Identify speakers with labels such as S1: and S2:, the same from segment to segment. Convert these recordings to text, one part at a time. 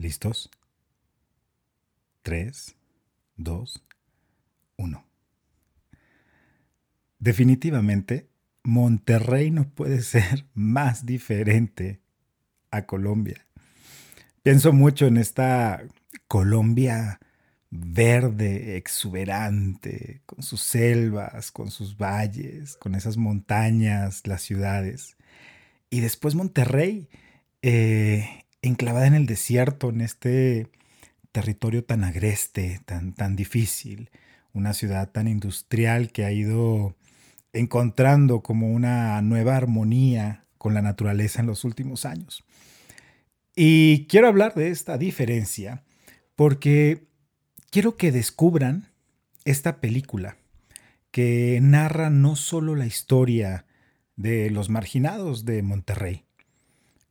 S1: ¿Listos? 3, 2, 1. Definitivamente, Monterrey no puede ser más diferente a Colombia. Pienso mucho en esta Colombia verde, exuberante, con sus selvas, con sus valles, con esas montañas, las ciudades. Y después Monterrey, eh, enclavada en el desierto, en este territorio tan agreste, tan, tan difícil, una ciudad tan industrial que ha ido encontrando como una nueva armonía con la naturaleza en los últimos años. Y quiero hablar de esta diferencia porque quiero que descubran esta película que narra no solo la historia de los marginados de Monterrey,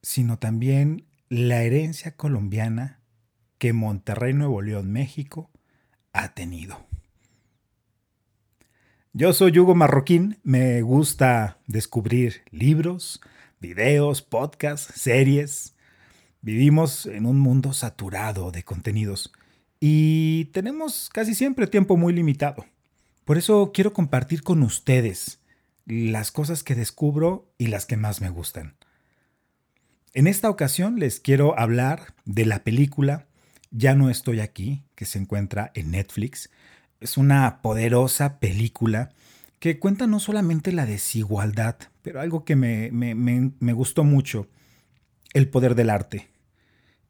S1: sino también la herencia colombiana que Monterrey, Nuevo León, México ha tenido. Yo soy Hugo Marroquín, me gusta descubrir libros, videos, podcasts, series. Vivimos en un mundo saturado de contenidos y tenemos casi siempre tiempo muy limitado. Por eso quiero compartir con ustedes las cosas que descubro y las que más me gustan. En esta ocasión les quiero hablar de la película Ya no estoy aquí, que se encuentra en Netflix. Es una poderosa película que cuenta no solamente la desigualdad, pero algo que me, me, me gustó mucho, el poder del arte.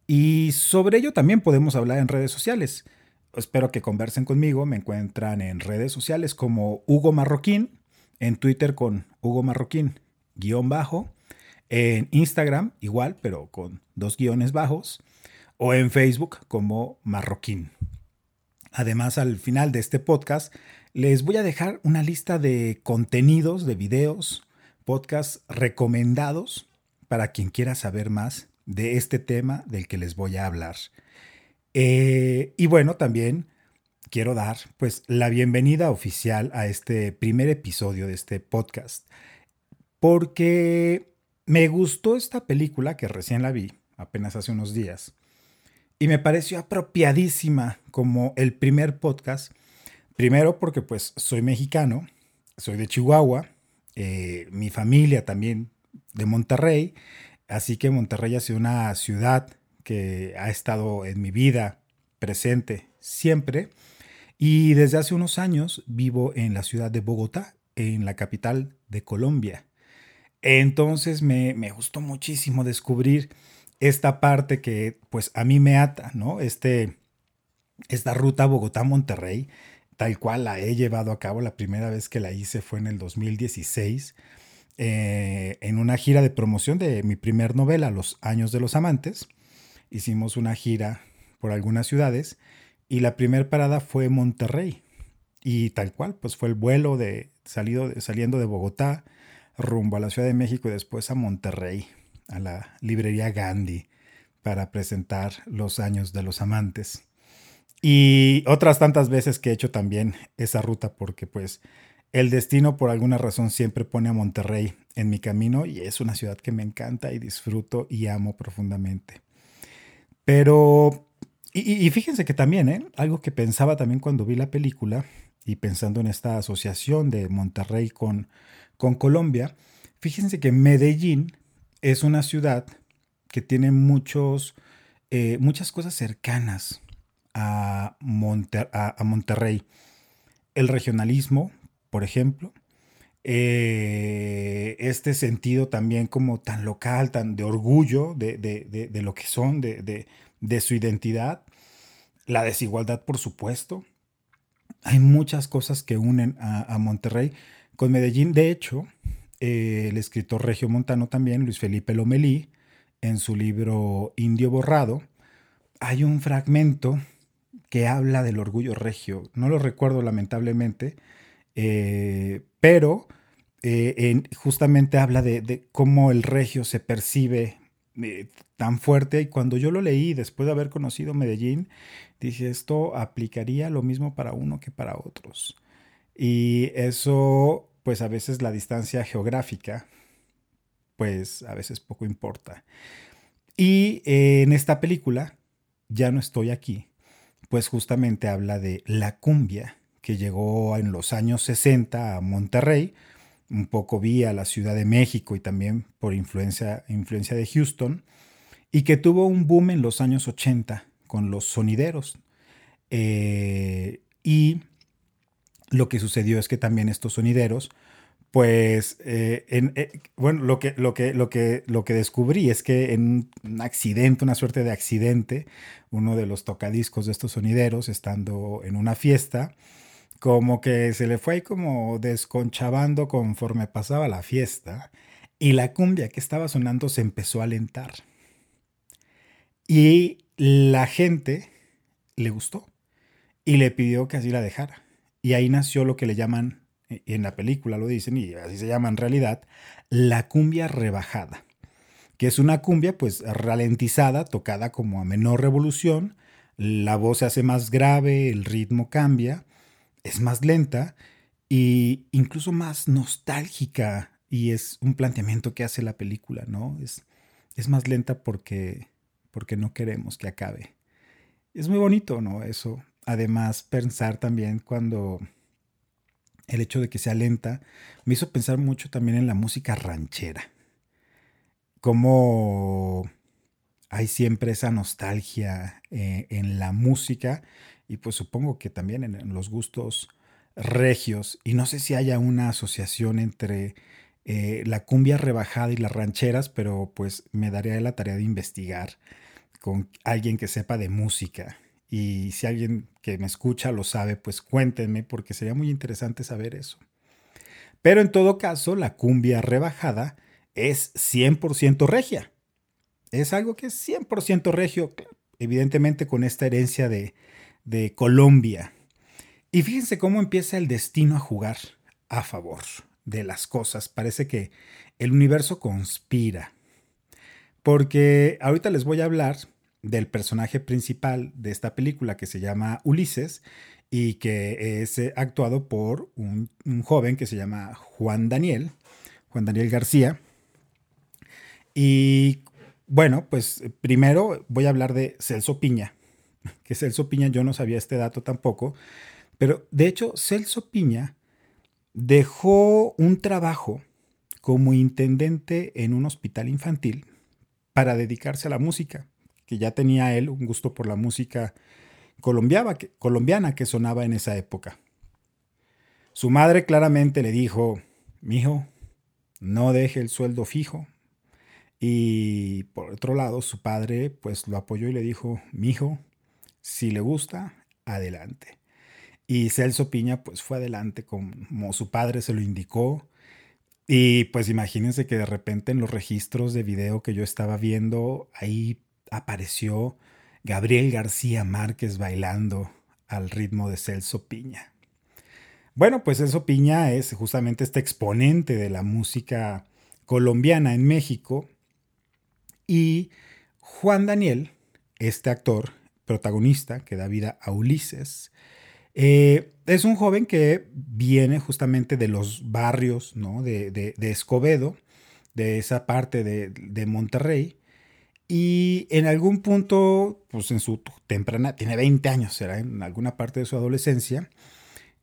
S1: Y sobre ello también podemos hablar en redes sociales. Espero que conversen conmigo. Me encuentran en redes sociales como Hugo Marroquín, en Twitter con Hugo Marroquín, guion bajo, en Instagram igual, pero con dos guiones bajos, o en Facebook como Marroquín. Además, al final de este podcast, les voy a dejar una lista de contenidos, de videos, podcasts recomendados para quien quiera saber más de este tema del que les voy a hablar. Eh, y bueno, también quiero dar pues la bienvenida oficial a este primer episodio de este podcast, porque me gustó esta película que recién la vi, apenas hace unos días, y me pareció apropiadísima como el primer podcast, primero porque pues soy mexicano, soy de Chihuahua, eh, mi familia también de Monterrey, Así que Monterrey ha sido una ciudad que ha estado en mi vida presente siempre. Y desde hace unos años vivo en la ciudad de Bogotá, en la capital de Colombia. Entonces me, gustó muchísimo descubrir esta parte que pues a mí me ata, ¿no? Este, esta ruta Bogotá-Monterrey, tal cual la he llevado a cabo. La primera vez que la hice fue en el 2016 eh, en una gira de promoción de mi primer novela, Los Años de los Amantes. Hicimos una gira por algunas ciudades y la primera parada fue Monterrey. Y tal cual, pues fue el vuelo de, salido, saliendo de Bogotá rumbo a la Ciudad de México y después a Monterrey, a la librería Gandhi, para presentar Los Años de los Amantes. Y otras tantas veces que he hecho también esa ruta porque pues el destino por alguna razón siempre pone a Monterrey en mi camino y es una ciudad que me encanta y disfruto y amo profundamente. Pero, y, fíjense que también, ¿eh? algo que pensaba también cuando vi la película y pensando en esta asociación de Monterrey con, con Colombia, fíjense que Medellín es una ciudad que tiene muchos, eh, muchas cosas cercanas a, Monterrey. El regionalismo, por ejemplo. Eh, este sentido también como tan local, tan de orgullo de, lo que son, de, su identidad. La desigualdad, por supuesto. Hay muchas cosas que unen a, Monterrey con Medellín. De hecho, eh, el escritor regio montano también, Luis Felipe Lomelí, en su libro Indio Borrado, hay un fragmento que habla del orgullo regio. No lo recuerdo lamentablemente, eh, pero eh, justamente habla de, cómo el regio se percibe tan fuerte y cuando yo lo leí después de haber conocido Medellín, dije, esto aplicaría lo mismo para uno que para otros. Y eso, pues a veces la distancia geográfica, pues a veces poco importa. Y en esta película, Ya no estoy aquí, pues justamente habla de la cumbia que llegó en los años 60 a Monterrey, un poco vía la Ciudad de México y también por influencia, influencia de Houston, y que tuvo un boom en los años 80 con los sonideros. Eh, y lo que sucedió es que también estos sonideros pues, eh, eh, bueno, lo que, lo, que, lo, que, lo que descubrí es que en un accidente, una suerte de accidente, uno de los tocadiscos de estos sonideros, estando en una fiesta, como que se le fue como desconchavando conforme pasaba la fiesta y la cumbia que estaba sonando se empezó a alentar. Y la gente le gustó y le pidió que así la dejara. Y ahí nació lo que le llaman en la película lo dicen y así se llama en realidad, la cumbia rebajada, que es una cumbia pues ralentizada, tocada como a menor revolución, la voz se hace más grave, el ritmo cambia, es más lenta e incluso más nostálgica y es un planteamiento que hace la película, ¿no? Es, es más lenta porque, porque no queremos que acabe. Es muy bonito, ¿no? Eso. Además, pensar también cuando el hecho de que sea lenta, me hizo pensar mucho también en la música ranchera. Cómo hay siempre esa nostalgia eh, en la música y pues supongo que también en, los gustos regios. Y no sé si haya una asociación entre eh, la cumbia rebajada y las rancheras, pero pues me daría la tarea de investigar con alguien que sepa de música y si alguien que me escucha lo sabe, pues cuéntenme porque sería muy interesante saber eso. Pero en todo caso, la cumbia rebajada es 100% regia. Es algo que es 100% regio, evidentemente con esta herencia de, de Colombia. Y fíjense cómo empieza el destino a jugar a favor de las cosas. Parece que el universo conspira. Porque ahorita les voy a hablar del personaje principal de esta película que se llama Ulises y que es eh, actuado por un, joven que se llama Juan Daniel, Juan Daniel García. Y bueno, pues primero voy a hablar de Celso Piña, que Celso Piña yo no sabía este dato tampoco, pero de hecho Celso Piña dejó un trabajo como intendente en un hospital infantil para dedicarse a la música que ya tenía él un gusto por la música colombiana que, sonaba en esa época. Su madre claramente le dijo, mijo, no deje el sueldo fijo. Y por otro lado, su padre pues lo apoyó y le dijo, mijo, si le gusta, adelante. Y Celso Piña pues fue adelante como su padre se lo indicó. Y pues imagínense que de repente en los registros de video que yo estaba viendo, ahí apareció Gabriel García Márquez bailando al ritmo de Celso Piña. Bueno, pues Celso Piña es justamente este exponente de la música colombiana en México y Juan Daniel, este actor protagonista que da vida a Ulises, eh, es un joven que viene justamente de los barrios ¿no? de, Escobedo, de esa parte de, de Monterrey, y en algún punto, pues en su temprana, tiene 20 años, será en alguna parte de su adolescencia,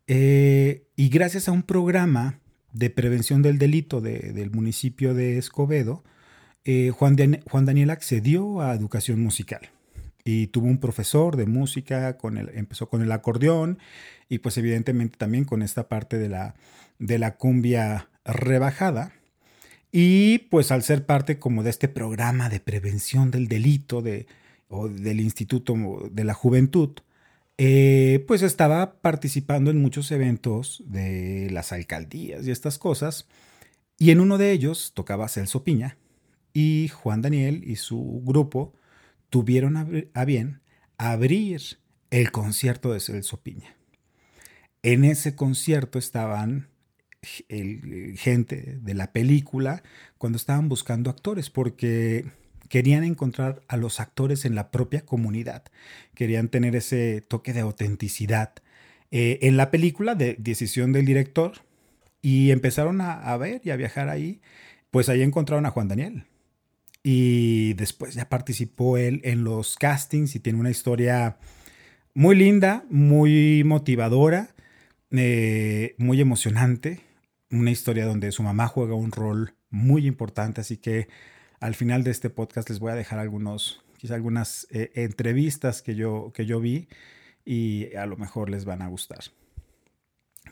S1: eh, y gracias a un programa de prevención del delito del municipio de Escobedo, eh, Juan, Juan, Daniel accedió a educación musical y tuvo un profesor de música, con el, empezó con el acordeón y pues evidentemente también con esta parte de la, de la cumbia rebajada. Y pues al ser parte como de este programa de prevención del delito de, o del Instituto de la Juventud, eh, pues estaba participando en muchos eventos de las alcaldías y estas cosas. Y en uno de ellos tocaba Celso Piña y Juan Daniel y su grupo tuvieron a bien abrir el concierto de Celso Piña. En ese concierto estaban el, gente de la película cuando estaban buscando actores, porque querían encontrar a los actores en la propia comunidad, querían tener ese toque de autenticidad. Eh, en la película, de decisión del director, y empezaron a, ver y a viajar ahí, pues ahí encontraron a Juan Daniel. y después ya participó él en los castings y tiene una historia muy linda, muy motivadora, eh, muy emocionante, una historia donde su mamá juega un rol muy importante, así que al final de este podcast les voy a dejar algunos, quizá algunas eh, entrevistas que yo, que yo vi y a lo mejor les van a gustar.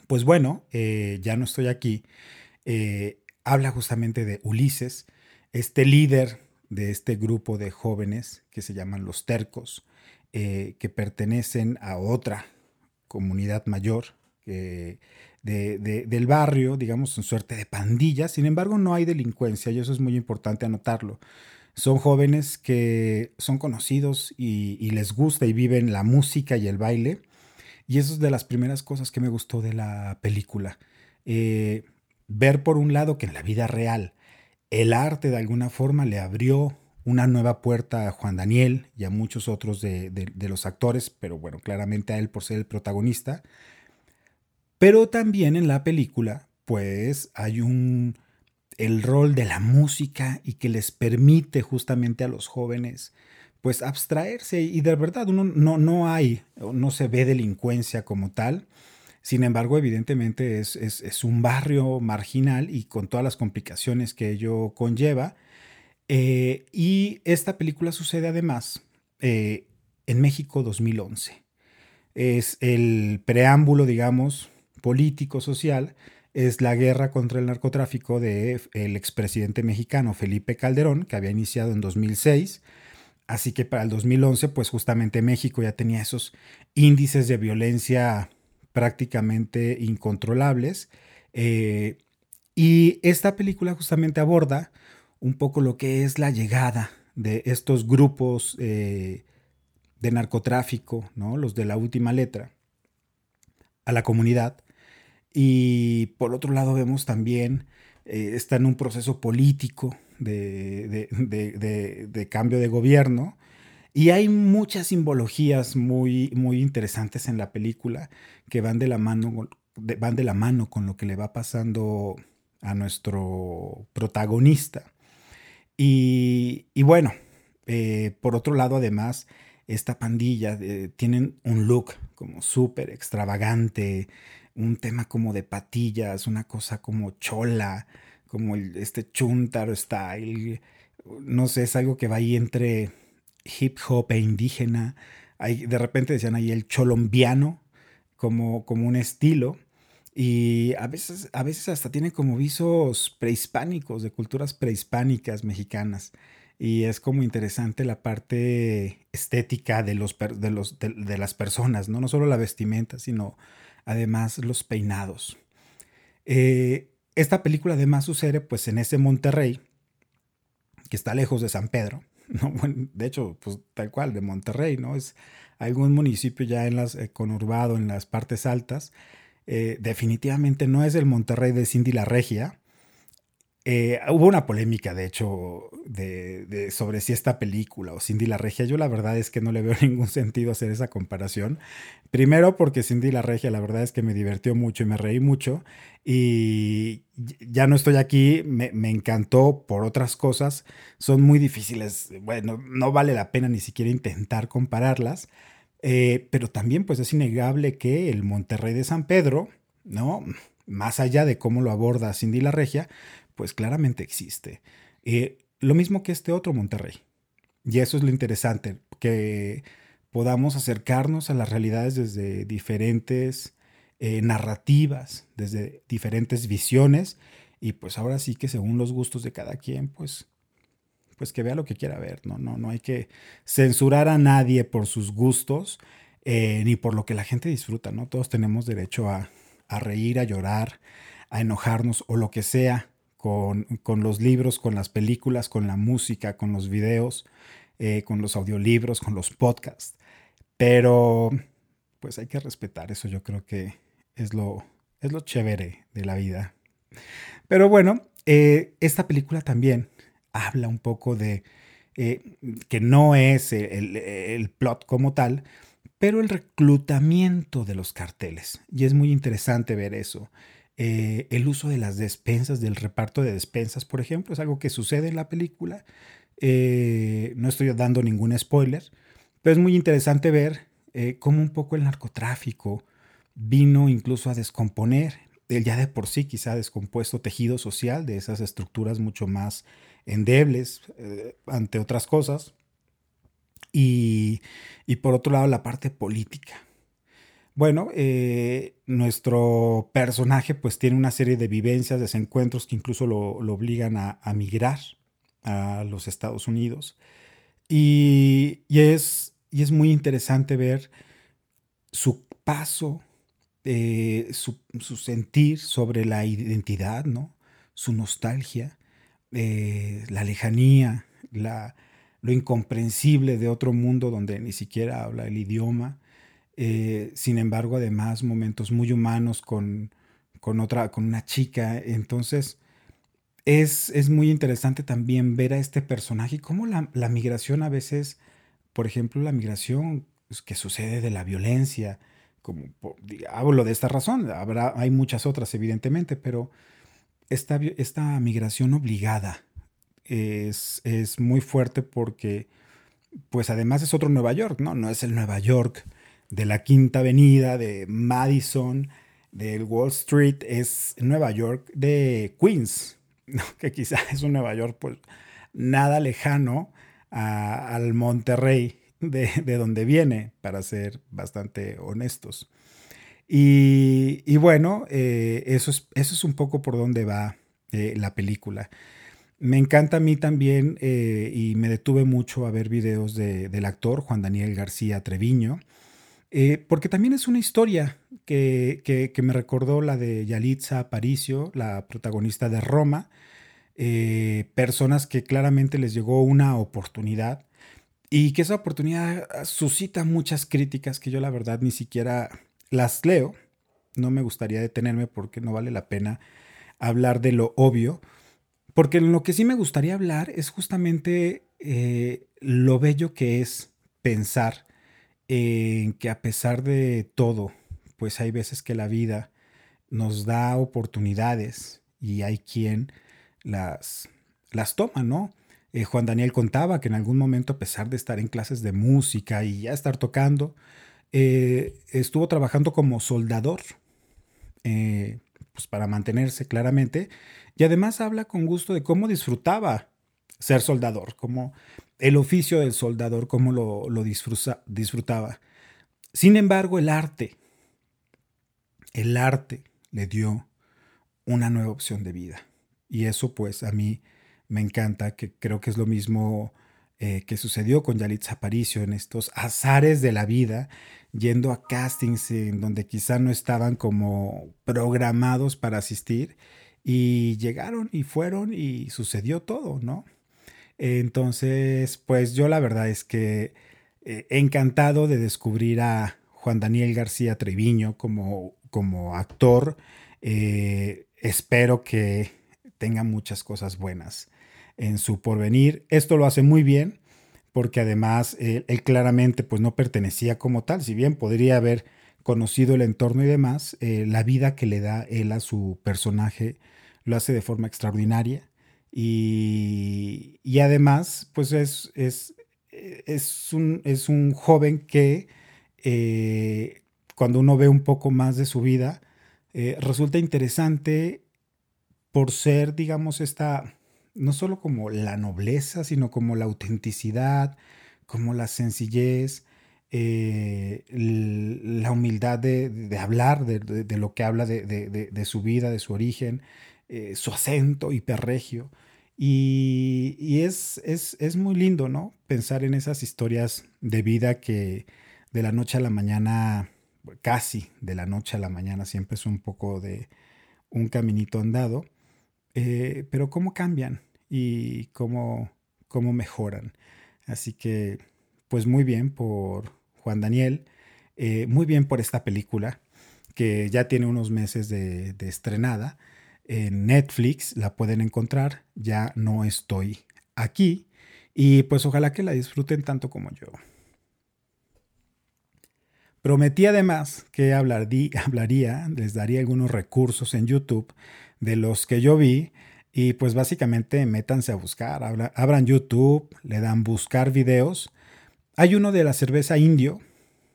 S1: Pues bueno, eh, ya no estoy aquí. Eh, habla justamente de Ulises, este líder de este grupo de jóvenes que se llaman los tercos, que pertenecen a otra comunidad mayor del barrio, digamos, en suerte de pandillas. Sin embargo, no hay delincuencia y eso es muy importante anotarlo. Son jóvenes que son conocidos y, les gusta y viven la música y el baile. Y eso es de las primeras cosas que me gustó de la película. Eh, ver por un lado que en la vida real el arte de alguna forma le abrió una nueva puerta a Juan Daniel y a muchos otros de los actores, pero bueno, claramente a él por ser el protagonista. Pero también en la película, pues hay un el rol de la música y que les permite justamente a los jóvenes pues abstraerse y de verdad uno no, no hay, no se ve delincuencia como tal. Sin embargo, evidentemente es, es, un barrio marginal y con todas las complicaciones que ello conlleva. Eh, y esta película sucede además eh, en México 2011. Es el preámbulo, digamos, político, social, es la guerra contra el narcotráfico del el expresidente mexicano Felipe Calderón, que había iniciado en 2006. Así que para el 2011, pues justamente México ya tenía esos índices de violencia prácticamente incontrolables. Eh, y esta película justamente aborda un poco lo que es la llegada de estos grupos eh, de narcotráfico, ¿no? los de la última letra, a la comunidad y por otro lado vemos también, eh, está en un proceso político de, cambio de gobierno. Y hay muchas simbologías muy, muy interesantes en la película que van de, la mano, van de la mano con lo que le va pasando a nuestro protagonista. Y, bueno, eh, por otro lado, además, esta pandilla eh, tienen un look como súper extravagante, un tema como de patillas, una cosa como chola, como el, este chuntaro style. No sé, es algo que va ahí entre hip hop e indígena. Hay, de repente decían ahí el cholombiano como, como un estilo. Y a veces, a veces hasta tiene como visos prehispánicos, de culturas prehispánicas mexicanas. Y es como interesante la parte estética de, los, de, los, de las personas, ¿no? no solo la vestimenta, sino además los peinados. Eh, esta película además sucede pues en ese Monterrey, que está lejos de San Pedro, de hecho, pues tal cual, de Monterrey, ¿no? Es algún municipio ya en las, eh, conurbado, en las partes altas. Eh, definitivamente no es el Monterrey de Cindy la Regia, eh, hubo una polémica, de hecho, sobre si esta película o Cindy la Regia. Yo la verdad es que no le veo ningún sentido hacer esa comparación. Primero porque Cindy la Regia la verdad es que me divirtió mucho y me reí mucho. Y ya no estoy aquí, me, encantó por otras cosas. Son muy difíciles, bueno, no vale la pena ni siquiera intentar compararlas. Eh, pero también pues es innegable que el Monterrey de San Pedro, ¿no? Más allá de cómo lo aborda Cindy la Regia, pues claramente existe. Eh, lo mismo que este otro Monterrey. Y eso es lo interesante, que podamos acercarnos a las realidades desde diferentes eh, narrativas, desde diferentes visiones, y pues ahora sí que según los gustos de cada quien, pues, pues que vea lo que quiera ver, ¿no? No, no hay que censurar a nadie por sus gustos, eh, ni por lo que la gente disfruta, ¿no? Todos tenemos derecho a, a reír, a llorar, a enojarnos o lo que sea con, los libros, con las películas, con la música, con los videos, eh, con los audiolibros, con los podcasts. Pero pues hay que respetar eso, yo creo que es lo, es lo chévere de la vida. Pero bueno, eh, esta película también habla un poco de eh, que no es el, el, plot como tal, pero el reclutamiento de los carteles. Y es muy interesante ver eso. Eh, el uso de las despensas, del reparto de despensas, por ejemplo, es algo que sucede en la película no estoy dando ningún spoiler, pero es muy interesante ver cómo un poco el narcotráfico vino incluso a descomponer el ya de por sí quizá descompuesto tejido social de esas estructuras mucho más endebles ante otras cosas. Y, y, por otro lado la parte política. Bueno, eh, nuestro personaje pues tiene una serie de vivencias, desencuentros que incluso lo, obligan a, migrar a los Estados Unidos. Y, es, y es muy interesante ver su paso, eh, su, sentir sobre la identidad, ¿no? su nostalgia, eh, la lejanía, la, lo incomprensible de otro mundo donde ni siquiera habla el idioma eh, sin embargo, además, momentos muy humanos con, con, otra, con una chica. Entonces, es, es, muy interesante también ver a este personaje y cómo la, la migración a veces, por ejemplo, la migración pues, que sucede de la violencia, como hablo de esta razón, habrá, hay muchas otras evidentemente, pero esta, esta migración obligada es, es, muy fuerte porque, pues además es otro Nueva York, ¿no? No es el Nueva York de la Quinta Avenida, de Madison, del Wall Street, es Nueva York de Queens, que quizás es un Nueva York pues nada lejano al Monterrey de, donde viene, para ser bastante honestos. Y, bueno, eh, eso, es, eso es un poco por donde va eh, la película. Me encanta a mí también eh, y me detuve mucho a ver videos del actor Juan Daniel García Treviño, eh, porque también es una historia que, me recordó la de Yalitza Aparicio, la protagonista de Roma, eh, personas que claramente les llegó una oportunidad y que esa oportunidad suscita muchas críticas que yo la verdad ni siquiera las leo. No me gustaría detenerme porque no vale la pena hablar de lo obvio, porque lo que sí me gustaría hablar es justamente eh, lo bello que es pensar en que a pesar de todo, pues hay veces que la vida nos da oportunidades y hay quien las, las toma, ¿no? Eh, Juan Daniel contaba que en algún momento, a pesar de estar en clases de música y ya estar tocando, eh, estuvo trabajando como soldador, eh, pues para mantenerse claramente, y además habla con gusto de cómo disfrutaba ser soldador, cómo el oficio del soldador, cómo lo, lo disfrutaba. Sin embargo, el arte, el arte le dio una nueva opción de vida. Y eso pues a mí me encanta, que creo que es lo mismo eh, que sucedió con Yalitza Aparicio en estos azares de la vida, yendo a castings en donde quizá no estaban como programados para asistir y llegaron y fueron y sucedió todo, ¿no? Entonces, pues yo la verdad es que eh, encantado de descubrir a Juan Daniel García Treviño como, como actor. Eh, espero que tenga muchas cosas buenas en su porvenir. Esto lo hace muy bien porque además él, claramente pues no pertenecía como tal, si bien podría haber conocido el entorno y demás, eh, la vida que le da él a su personaje lo hace de forma extraordinaria. Y, además, pues es, es, es, un, es un joven que eh, cuando uno ve un poco más de su vida, eh, resulta interesante por ser, digamos, esta, no solo como la nobleza, sino como la autenticidad, como la sencillez, eh, la humildad de, hablar, de, lo que habla de, su vida, de su origen, su acento hiperregio. Y, es, es, muy lindo, ¿no? Pensar en esas historias de vida que de la noche a la mañana, casi de la noche a la mañana, siempre es un poco de un caminito andado, eh, pero cómo cambian y cómo, cómo mejoran. Así que, pues muy bien por Juan Daniel, eh, muy bien por esta película que ya tiene unos meses de estrenada en Netflix, la pueden encontrar, ya no estoy aquí y pues ojalá que la disfruten tanto como yo. Prometí además que hablaría, les daría algunos recursos en YouTube de los que yo vi Y pues básicamente métanse a buscar, abran YouTube, le dan buscar videos. Hay uno de la cerveza indio,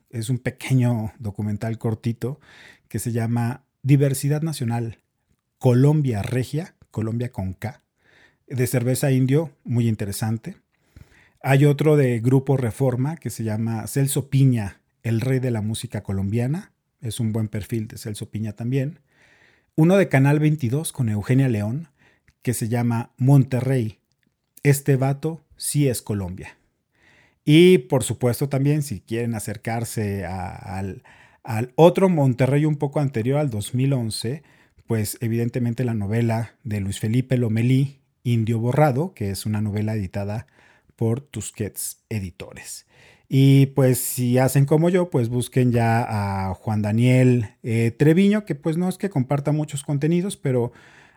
S1: es un pequeño documental cortito que se llama Diversidad Nacional Colombia Regia, Colombia con K, de cerveza indio, muy interesante. Hay otro de Grupo Reforma que se llama Celso Piña, el rey de la música colombiana. Es un buen perfil de Celso Piña también. Uno de Canal 22 con Eugenia León, que se llama Monterrey. Este vato sí es Colombia. Y por supuesto también si quieren acercarse al, al, otro Monterrey un poco anterior al 2011, pues evidentemente la novela de Luis Felipe Lomelí, Indio Borrado, que es una novela editada por Tusquets Editores. Y pues si hacen como yo, pues busquen ya a Juan Daniel eh, Treviño, que pues no es que comparta muchos contenidos, pero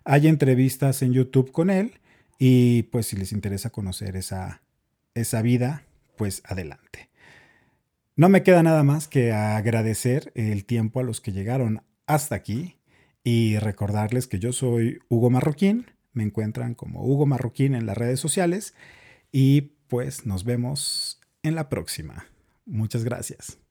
S1: hay entrevistas en YouTube con él y pues si les interesa conocer esa, esa vida, pues adelante. No me queda nada más que agradecer el tiempo a los que llegaron hasta aquí y recordarles que yo soy Hugo Marroquín, me encuentran como Hugo Marroquín en las redes sociales y pues nos vemos en la próxima. Muchas gracias.